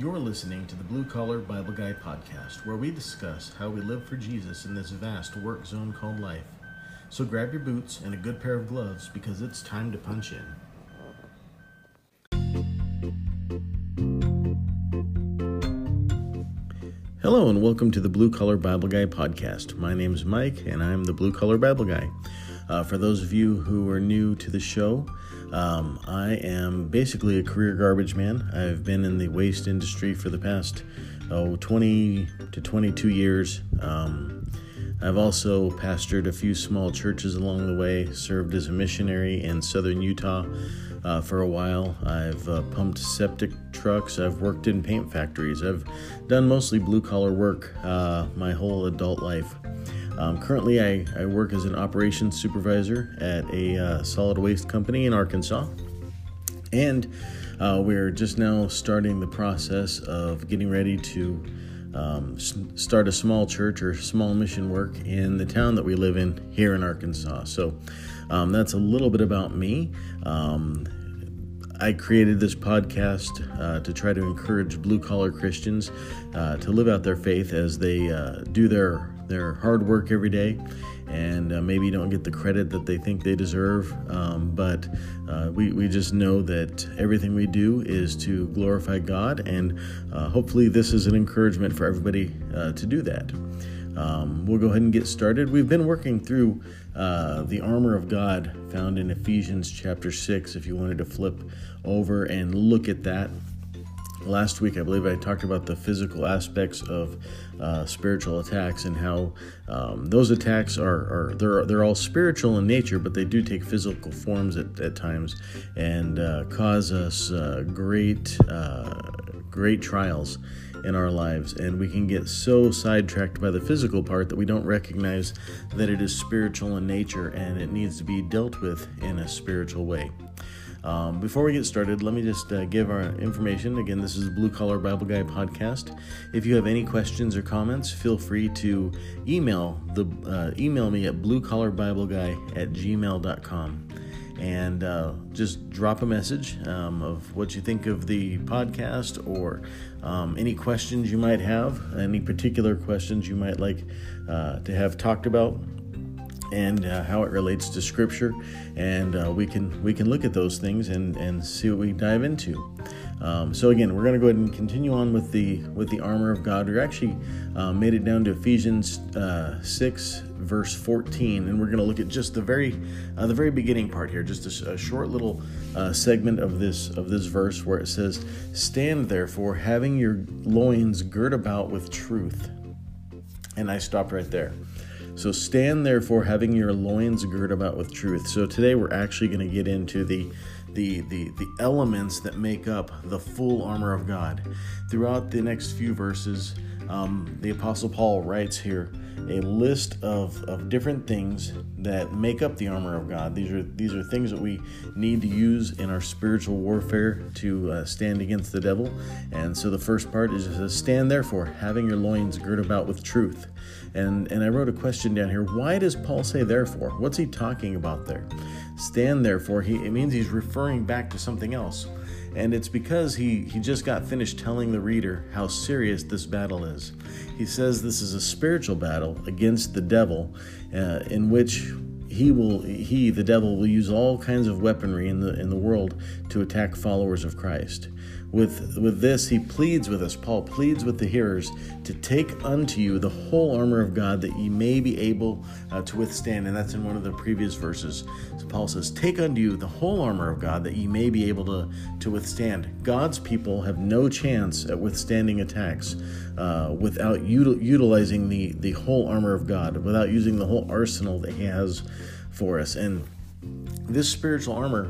You're listening to the Blue Collar Bible Guy podcast, where we discuss how we live for Jesus in this vast work zone called life. So grab your boots and a good pair of gloves because it's time to punch in. Hello, and welcome to the Blue Collar Bible Guy podcast. My name is Mike, and I'm the Blue Collar Bible Guy. Uh, for those of you who are new to the show, um, I am basically a career garbage man. I've been in the waste industry for the past oh, 20 to 22 years. Um, I've also pastored a few small churches along the way, served as a missionary in southern Utah uh, for a while. I've uh, pumped septic trucks. I've worked in paint factories. I've done mostly blue collar work uh, my whole adult life. Um, currently, I, I, work as an operations supervisor at a uh, solid waste company in Arkansas. And uh, we're just now starting the process of getting ready to um, start a small church or small mission work in the town that we live in here in Arkansas. So um, that's a little bit about me. I created this podcast uh, to try to encourage blue collar Christians uh, to live out their faith as they uh, do their their hard work every day and uh, maybe don't get the credit that they think they deserve. Um, but uh, we, we just know that everything we do is to glorify God, and uh, hopefully, this is an encouragement for everybody to do that. Um, we'll go ahead and get started. We've been working through uh, the armor of God found in Ephesians chapter 6. If you wanted to flip over and look at that, last week i believe i talked about the physical aspects of uh, spiritual attacks and how um, those attacks are, are they're, they're all spiritual in nature but they do take physical forms at, at times and uh, cause us uh, great uh, great trials in our lives and we can get so sidetracked by the physical part that we don't recognize that it is spiritual in nature and it needs to be dealt with in a spiritual way um, before we get started, let me just uh, give our information. Again, this is Blue Collar Bible Guy podcast. If you have any questions or comments, feel free to email the uh, email me at bluecollarbibleguy at gmail.com and uh, just drop a message um, of what you think of the podcast or um, any questions you might have, any particular questions you might like uh, to have talked about and uh, how it relates to Scripture, and uh, we can we can look at those things and and see what we dive into. Um, so again, we're going to go ahead and continue on with the with the armor of God. We actually uh, made it down to Ephesians uh, six verse fourteen, and we're going to look at just the very uh, the very beginning part here, just a, a short little uh, segment of this of this verse where it says, "Stand therefore, having your loins girt about with truth." And I stopped right there. So stand therefore, having your loins girt about with truth. So today we're actually going to get into the the, the, the elements that make up the full armor of God. Throughout the next few verses, um, the Apostle Paul writes here a list of, of different things that make up the armor of God. These are these are things that we need to use in our spiritual warfare to uh, stand against the devil. And so the first part is to stand therefore, having your loins girt about with truth. And and I wrote a question down here. Why does Paul say therefore? What's he talking about there? Stand therefore. He it means he's referring back to something else. And it's because he, he just got finished telling the reader how serious this battle is. He says this is a spiritual battle against the devil, uh, in which he will he the devil will use all kinds of weaponry in the in the world to attack followers of Christ. With, with this, he pleads with us, Paul pleads with the hearers to take unto you the whole armor of God that ye may be able uh, to withstand. And that's in one of the previous verses. So Paul says, Take unto you the whole armor of God that ye may be able to, to withstand. God's people have no chance at withstanding attacks uh, without util- utilizing the, the whole armor of God, without using the whole arsenal that he has for us. And this spiritual armor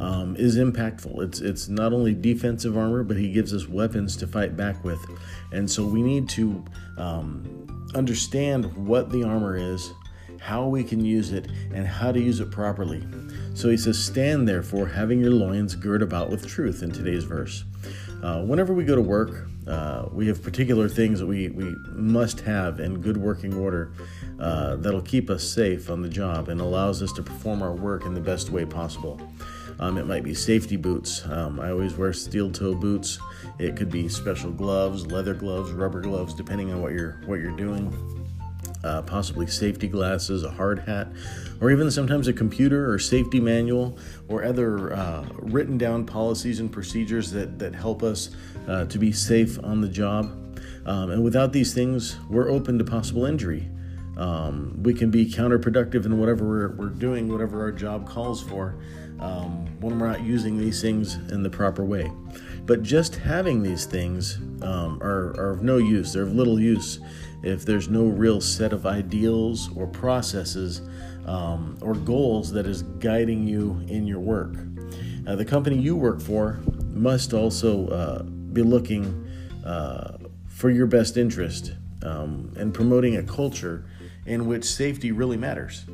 um, is impactful. It's it's not only defensive armor, but he gives us weapons to fight back with, and so we need to um, understand what the armor is, how we can use it, and how to use it properly. So he says, "Stand therefore, having your loins girt about with truth." In today's verse, uh, whenever we go to work, uh, we have particular things that we, we must have in good working order uh, that'll keep us safe on the job and allows us to perform our work in the best way possible. Um, it might be safety boots. Um, I always wear steel toe boots. It could be special gloves, leather gloves, rubber gloves, depending on what you're what you're doing. Uh, possibly safety glasses, a hard hat, or even sometimes a computer or safety manual or other uh, written down policies and procedures that, that help us uh, to be safe on the job. Um, and without these things, we're open to possible injury. Um, we can be counterproductive in whatever we're, we're doing, whatever our job calls for, um, when we're not using these things in the proper way. But just having these things um, are, are of no use. They're of little use if there's no real set of ideals or processes um, or goals that is guiding you in your work. Uh, the company you work for must also uh, be looking uh, for your best interest um, and promoting a culture in which safety really matters.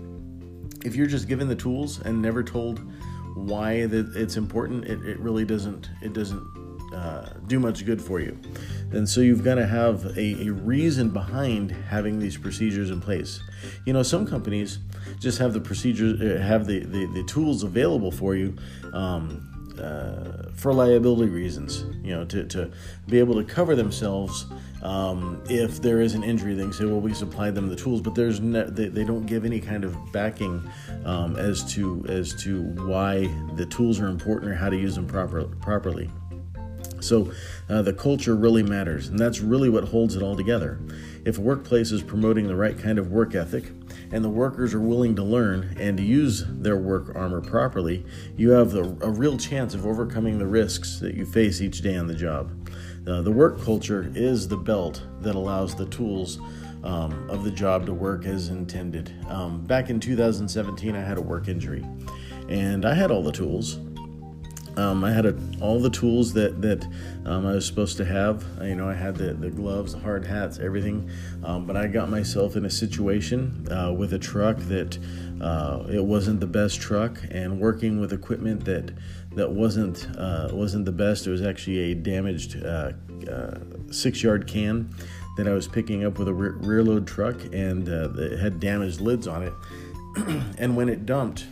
If you're just given the tools and never told why that it's important, it, it really doesn't it doesn't uh, do much good for you. And so you've got to have a, a, reason behind having these procedures in place. You know, some companies just have the procedures, uh, have the, the, the tools available for you um, uh, for liability reasons, you know, to, to be able to cover themselves um, if there is an injury. They can say, well, we supplied them the tools, but there's they, they don't give any kind of backing um, as to as to why the tools are important or how to use them proper, properly. So uh, the culture really matters, and that's really what holds it all together. If a workplace is promoting the right kind of work ethic, and the workers are willing to learn and use their work armor properly, you have a real chance of overcoming the risks that you face each day on the job. Uh, the work culture is the belt that allows the tools um, of the job to work as intended. Um, back in 2017, I had a work injury, and I had all the tools. Um, I had a, all the tools that that um, I was supposed to have. You know, I had the, the gloves, the hard hats, everything. Um, but I got myself in a situation uh, with a truck that uh, it wasn't the best truck, and working with equipment that that wasn't uh, wasn't the best. It was actually a damaged uh, uh, six yard can that I was picking up with a rear, rear load truck, and uh, it had damaged lids on it. and when it dumped,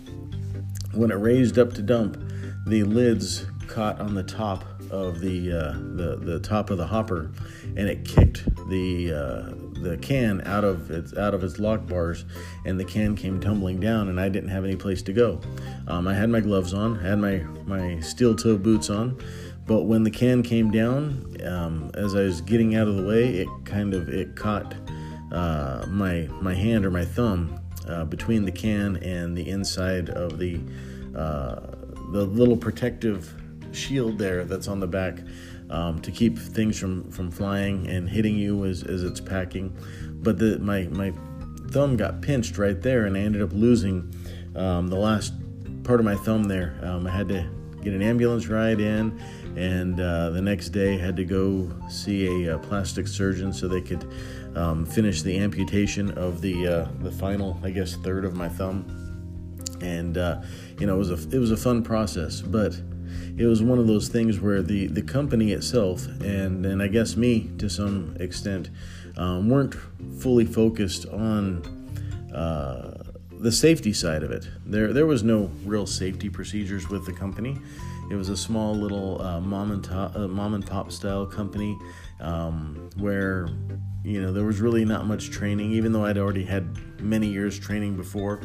when it raised up to dump the lids caught on the top of the uh, the the top of the hopper, and it kicked the uh, the can out of its out of its lock bars, and the can came tumbling down, and I didn't have any place to go. Um, I had my gloves on, had my my steel toe boots on, but when the can came down, um, as I was getting out of the way, it kind of it caught uh, my my hand or my thumb uh, between the can and the inside of the uh, the little protective shield there that's on the back um, to keep things from, from flying and hitting you as, as it's packing. But the, my, my thumb got pinched right there, and I ended up losing um, the last part of my thumb there. Um, I had to get an ambulance ride in, and uh, the next day had to go see a, a plastic surgeon so they could um, finish the amputation of the uh, the final, I guess, third of my thumb and uh, you know it was a it was a fun process, but it was one of those things where the the company itself and and I guess me to some extent um, weren't fully focused on. Uh, the safety side of it. There, there was no real safety procedures with the company. It was a small little uh, mom and top, uh, mom and pop style company um, where you know there was really not much training even though i'd already had many years training before.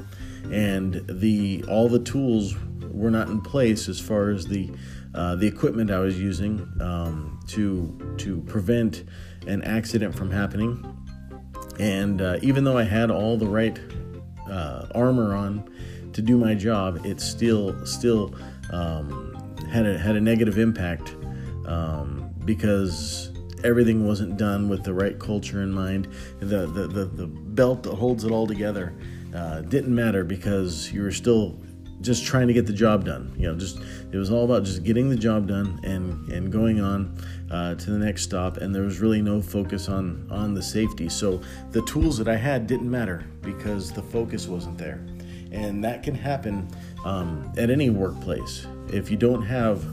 And the all the tools were not in place as far as the uh, the equipment i was using um, to to prevent an accident from happening. And uh, even though i had all the right uh, armor on to do my job it still still um, had a had a negative impact um, because everything wasn't done with the right culture in mind. The the the, the belt that holds it all together uh, didn't matter because you were still just trying to get the job done. You know, just it was all about just getting the job done and and going on uh, to the next stop. And there was really no focus on on the safety. So the tools that I had didn't matter because the focus wasn't there. And that can happen um, at any workplace if you don't have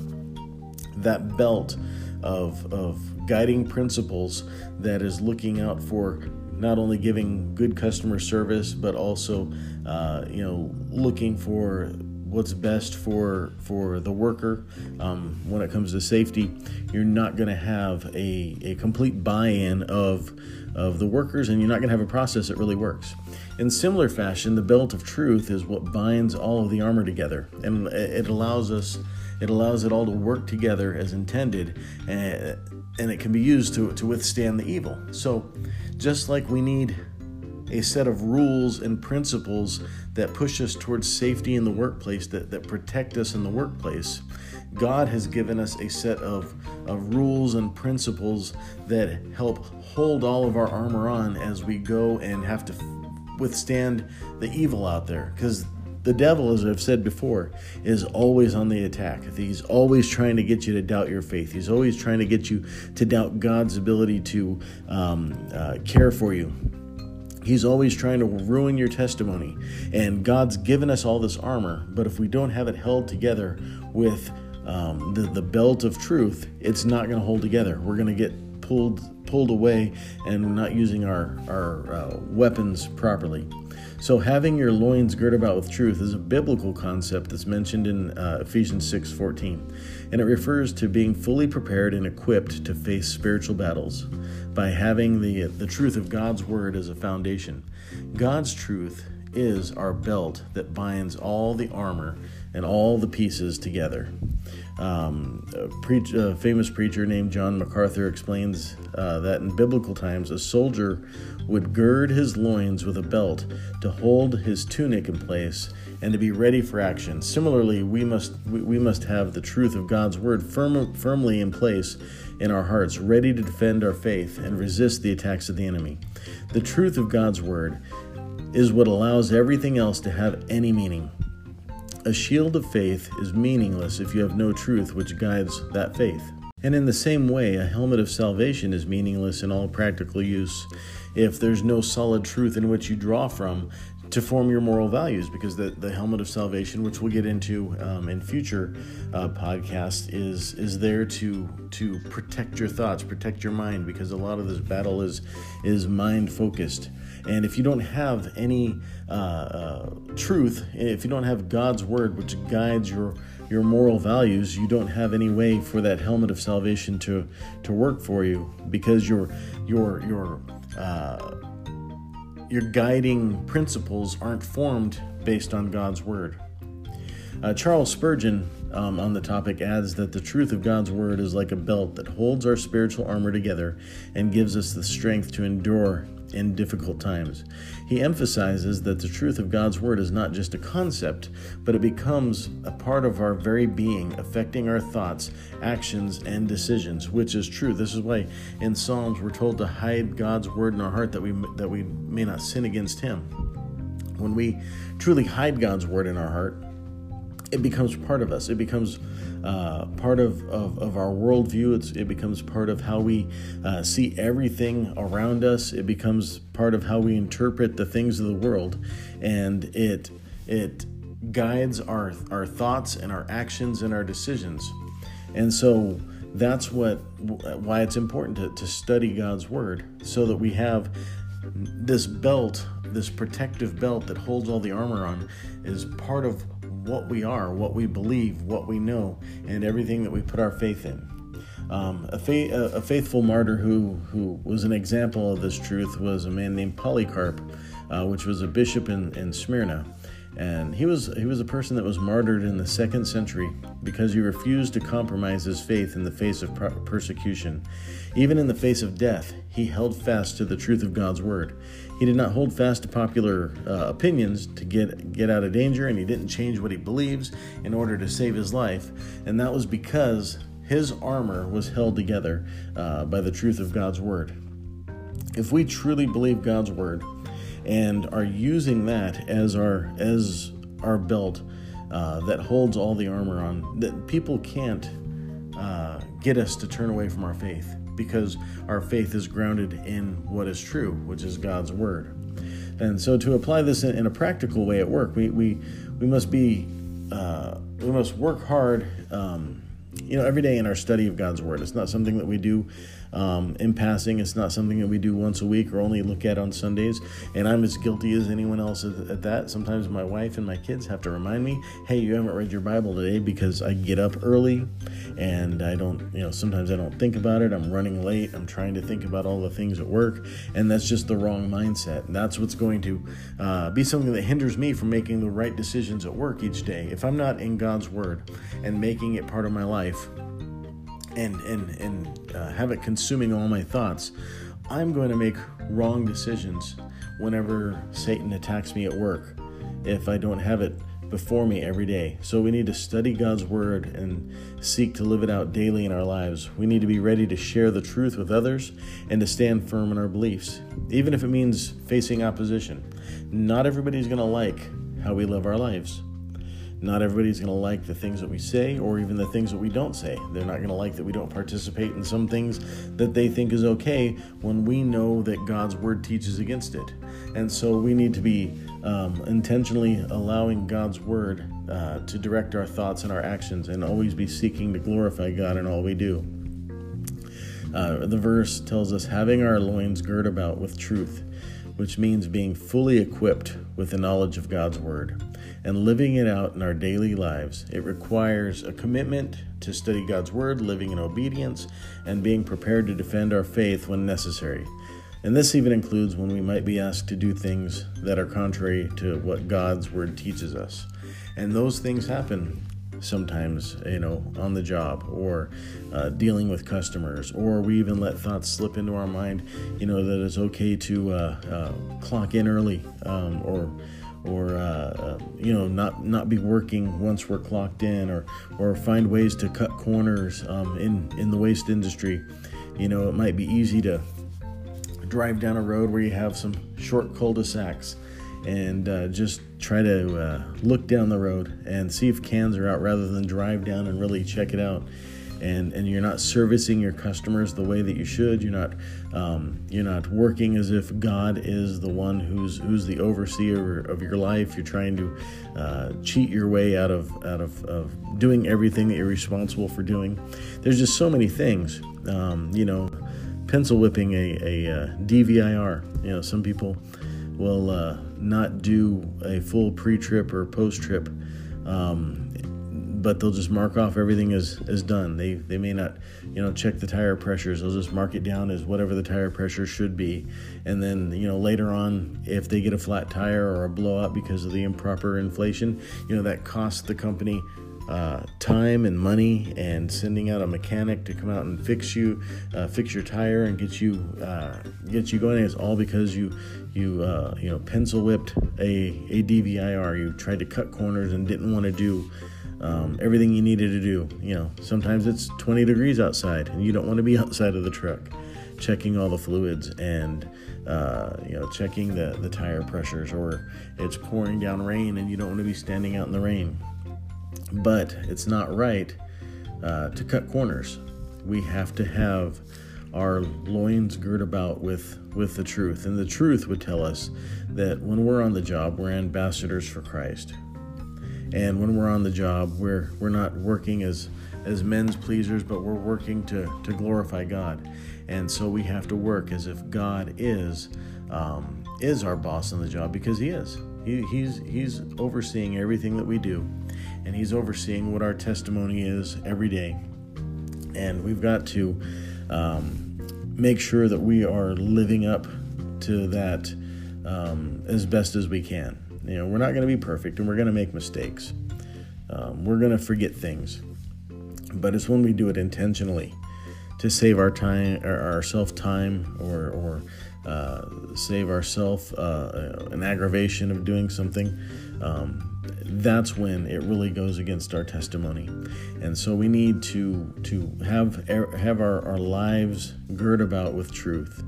that belt of of guiding principles that is looking out for not only giving good customer service but also uh, you know looking for what's best for for the worker um, when it comes to safety. You're not going to have a, a complete buy-in of of the workers, and you're not going to have a process that really works. In similar fashion, the belt of truth is what binds all of the armor together, and it allows us it allows it all to work together as intended, and, and it can be used to, to withstand the evil. So, just like we need a set of rules and principles that push us towards safety in the workplace, that, that protect us in the workplace. God has given us a set of, of rules and principles that help hold all of our armor on as we go and have to withstand the evil out there. Because the devil, as I've said before, is always on the attack. He's always trying to get you to doubt your faith. He's always trying to get you to doubt God's ability to um, uh, care for you. He's always trying to ruin your testimony. And God's given us all this armor, but if we don't have it held together with um, the, the belt of truth, it's not going to hold together. We're going to get pulled pulled away and not using our, our uh, weapons properly. So, having your loins girt about with truth is a biblical concept that's mentioned in uh, Ephesians 6 14, and it refers to being fully prepared and equipped to face spiritual battles by having the, the truth of God's word as a foundation. God's truth is our belt that binds all the armor and all the pieces together. Um, a, preach, a, famous preacher named John MacArthur explains uh, that in biblical times, a soldier would gird his loins with a belt to hold his tunic in place and to be ready for action. Similarly, we must we, we must have the truth of God's word firm, firmly in place in our hearts, ready to defend our faith and resist the attacks of the enemy. The truth of God's word is what allows everything else to have any meaning. A shield of faith is meaningless if you have no truth which guides that faith. And in the same way, a helmet of salvation is meaningless in all practical use if there's no solid truth in which you draw from to form your moral values because the, the helmet of salvation which we'll get into um, in future uh, podcasts is is there to to protect your thoughts protect your mind because a lot of this battle is is mind focused. And if you don't have any uh, uh, truth, if you don't have God's word, which guides your your moral values, you don't have any way for that helmet of salvation to to work for you because your your your uh, your guiding principles aren't formed based on God's word. Uh, Charles Spurgeon um, on the topic adds that the truth of God's word is like a belt that holds our spiritual armor together and gives us the strength to endure in difficult times. He emphasizes that the truth of God's Word is not just a concept, but it becomes a part of our very being, affecting our thoughts, actions, and decisions, which is true. This is why in Psalms we're told to hide God's Word in our heart that we, that we may not sin against Him. When we truly hide God's Word in our heart, it becomes part of us. It becomes uh, part of, of, of, our worldview. It's, it becomes part of how we uh, see everything around us. It becomes part of how we interpret the things of the world, and it it guides our our thoughts and our actions and our decisions. And so that's what why it's important to, to study God's word so that we have this belt, this protective belt that holds all the armor on, is part of what we are, what we believe, what we know, and everything that we put our faith in. Um, a, a, faithful martyr who, who was an example of this truth was a man named Polycarp, uh, which was a bishop in, in Smyrna. And he was, he was a person that was martyred in the second century because he refused to compromise his faith in the face of persecution. Even in the face of death, he held fast to the truth of God's word. He did not hold fast to popular uh, opinions to get, get out of danger, and he didn't change what he believes in order to save his life. And that was because his armor was held together uh, by the truth of God's word. If we truly believe God's word and are using that as our as our belt uh, that holds all the armor on, that people can't uh, get us to turn away from our faith because our faith is grounded in what is true, which is God's word. And so, to apply this in, a practical way at work, we we we must be uh, we must work hard um, you know, every day in our study of God's Word. It's not something that we do um, in passing. It's not something that we do once a week or only look at on Sundays. And I'm as guilty as anyone else at, at that. Sometimes my wife and my kids have to remind me, hey, you haven't read your Bible today because I get up early and I don't, you know, sometimes I don't think about it. I'm running late. I'm trying to think about all the things at work. And that's just the wrong mindset. And that's what's going to uh, be something that hinders me from making the right decisions at work each day. If I'm not in God's Word and making it part of my life, and and and uh, have it consuming all my thoughts, I'm going to make wrong decisions whenever Satan attacks me at work if I don't have it before me every day. So we need to study God's word and seek to live it out daily in our lives. We need to be ready to share the truth with others and to stand firm in our beliefs, even if it means facing opposition. Not everybody's going to like how we live our lives. Not everybody's going to like the things that we say or even the things that we don't say. They're not going to like that we don't participate in some things that they think is okay when we know that God's word teaches against it. And so we need to be um, intentionally allowing God's word uh, to direct our thoughts and our actions and always be seeking to glorify God in all we do. Uh, the verse tells us having our loins girt about with truth, which means being fully equipped with the knowledge of God's word and living it out in our daily lives. It requires a commitment to study God's Word, living in obedience, and being prepared to defend our faith when necessary. And this even includes when we might be asked to do things that are contrary to what God's Word teaches us. And those things happen sometimes, you know, on the job or uh, dealing with customers, or we even let thoughts slip into our mind, you know, that it's okay to uh, uh, clock in early um, or or uh, uh, you know not not be working once we're clocked in or or find ways to cut corners um, in in the waste industry. You know it might be easy to drive down a road where you have some short cul-de-sacs and uh, just try to uh, look down the road and see if cans are out rather than drive down and really check it out and and you're not servicing your customers the way that you should. You're not um, you're not working as if God is the one who's who's the overseer of your life. You're trying to uh, cheat your way out of out of, of doing everything that you're responsible for doing. There's just so many things. Um, you know, pencil whipping a, a, a, uh, DVIR. You know, some people will uh, not do a full pre-trip or post-trip um, but they'll just mark off everything as, as done. They they may not, you know, check the tire pressures. They'll just mark it down as whatever the tire pressure should be. And then, you know, later on, if they get a flat tire or a blowout because of the improper inflation, you know, that costs the company uh, time and money and sending out a mechanic to come out and fix you, uh, fix your tire and get you uh, get you going. It's all because you you uh, you know pencil whipped a a DVIR. You tried to cut corners and didn't want to do um, everything you needed to do. You know, sometimes it's 20 degrees outside and you don't want to be outside of the truck, checking all the fluids and uh, you know checking the the tire pressures, or it's pouring down rain and you don't want to be standing out in the rain. But it's not right uh, to cut corners. We have to have our loins girt about with with the truth, and the truth would tell us that when we're on the job, we're ambassadors for Christ and when we're on the job we're we're not working as as men's pleasers but we're working to to glorify god. And so we have to work as if god is um, is our boss on the job because he is. He, he's he's overseeing everything that we do and he's overseeing what our testimony is every day. And we've got to um, make sure that we are living up to that um, as best as we can you know, we're not going to be perfect and we're going to make mistakes. Um, we're going to forget things. But it's when we do it intentionally to save our time, or ourself time, or, or uh, save ourself uh, an aggravation of doing something. Um, that's when it really goes against our testimony, and so we need to to have have our, our lives girt about with truth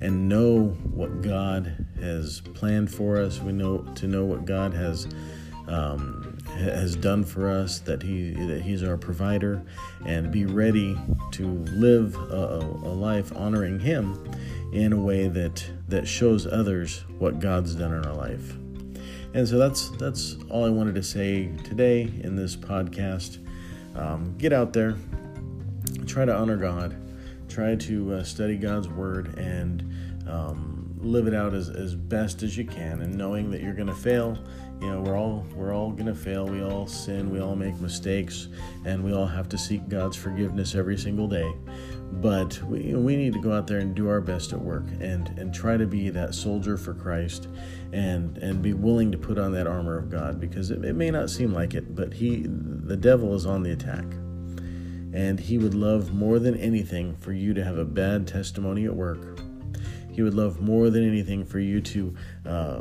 and know what God has planned for us. We know to know what God has um, has done for us. That He that He's our provider, and be ready to live a, a life honoring Him in a way that that shows others what God's done in our life. And so that's that's all I wanted to say today in this podcast. um, get out there, try to honor God, try to uh, study God's Word, and um, live it out as, as best as you can. And knowing that you're going to fail, you know, we're all we're all going to fail. We all sin. We all make mistakes, and we all have to seek God's forgiveness every single day. But we, we need to go out there and do our best at work and, and try to be that soldier for Christ and, and be willing to put on that armor of God because it, it may not seem like it, but he the devil is on the attack. And he would love more than anything for you to have a bad testimony at work. He would love more than anything for you to uh,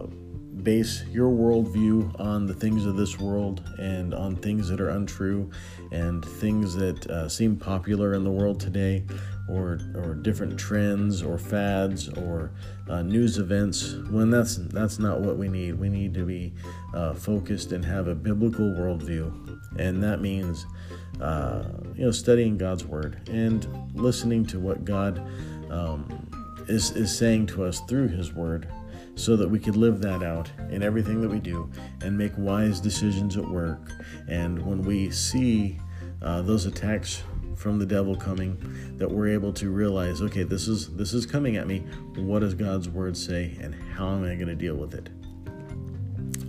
base your worldview on the things of this world and on things that are untrue and things that uh, seem popular in the world today or, or different trends or fads or uh, news events when that's that's not what we need we need to be uh, focused and have a biblical worldview and that means uh, you know studying God's word and listening to what God um, is, is saying to us through his word so that we could live that out in everything that we do and make wise decisions at work. And when we see uh, those attacks from the devil coming, that we're able to realize, okay, this is this is coming at me. What does God's word say, and how am I going to deal with it?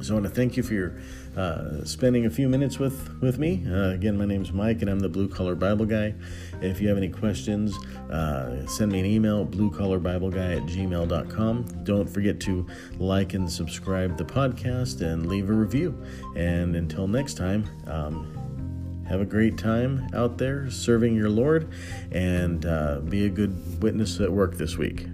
So I want to thank you for your uh, spending a few minutes with with me. Uh, again, my name is Mike, and I'm the Blue Collar Bible Guy. If you have any questions, uh, send me an email, bluecollarbibleguy at gmail.com. Don't forget to like and subscribe the podcast and leave a review. And until next time. Um, have a great time out there serving your Lord and uh, be a good witness at work this week.